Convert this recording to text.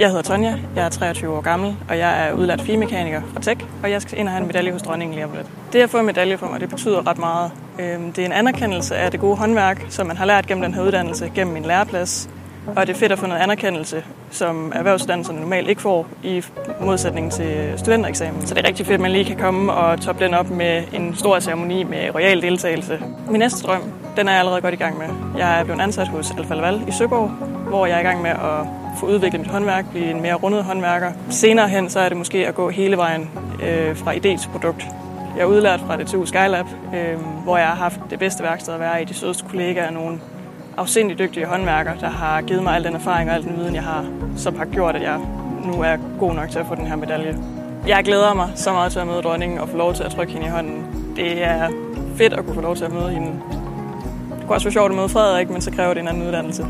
Jeg hedder Tonja, jeg er 23 år gammel, og jeg er udlært fimekaniker fra Tech, og jeg skal ind og have en medalje hos dronningen lige om lidt. Det at få en medalje for mig, det betyder ret meget. Øhm, det er en anerkendelse af det gode håndværk, som man har lært gennem den her uddannelse, gennem min læreplads. Og det er fedt at få noget anerkendelse, som erhvervsuddannelserne normalt ikke får, i modsætning til studentereksamen. Så det er rigtig fedt, at man lige kan komme og toppe den op med en stor ceremoni med royal deltagelse. Min næste drøm, den er jeg allerede godt i gang med. Jeg er blevet ansat hos Alfa Laval i Søborg, hvor jeg er i gang med at få udviklet mit håndværk, blive en mere rundet håndværker. Senere hen, så er det måske at gå hele vejen øh, fra idé til produkt. Jeg er udlært fra DTU Skylab, øh, hvor jeg har haft det bedste værksted at være i, de sødeste kollegaer og nogle afsindelig dygtige håndværkere, der har givet mig al den erfaring og al den viden, jeg har, som har gjort, at jeg nu er god nok til at få den her medalje. Jeg glæder mig så meget til at møde dronningen og få lov til at trykke hende i hånden. Det er fedt at kunne få lov til at møde hende. Det kunne også være sjovt at møde Frederik, men så kræver det en anden uddannelse.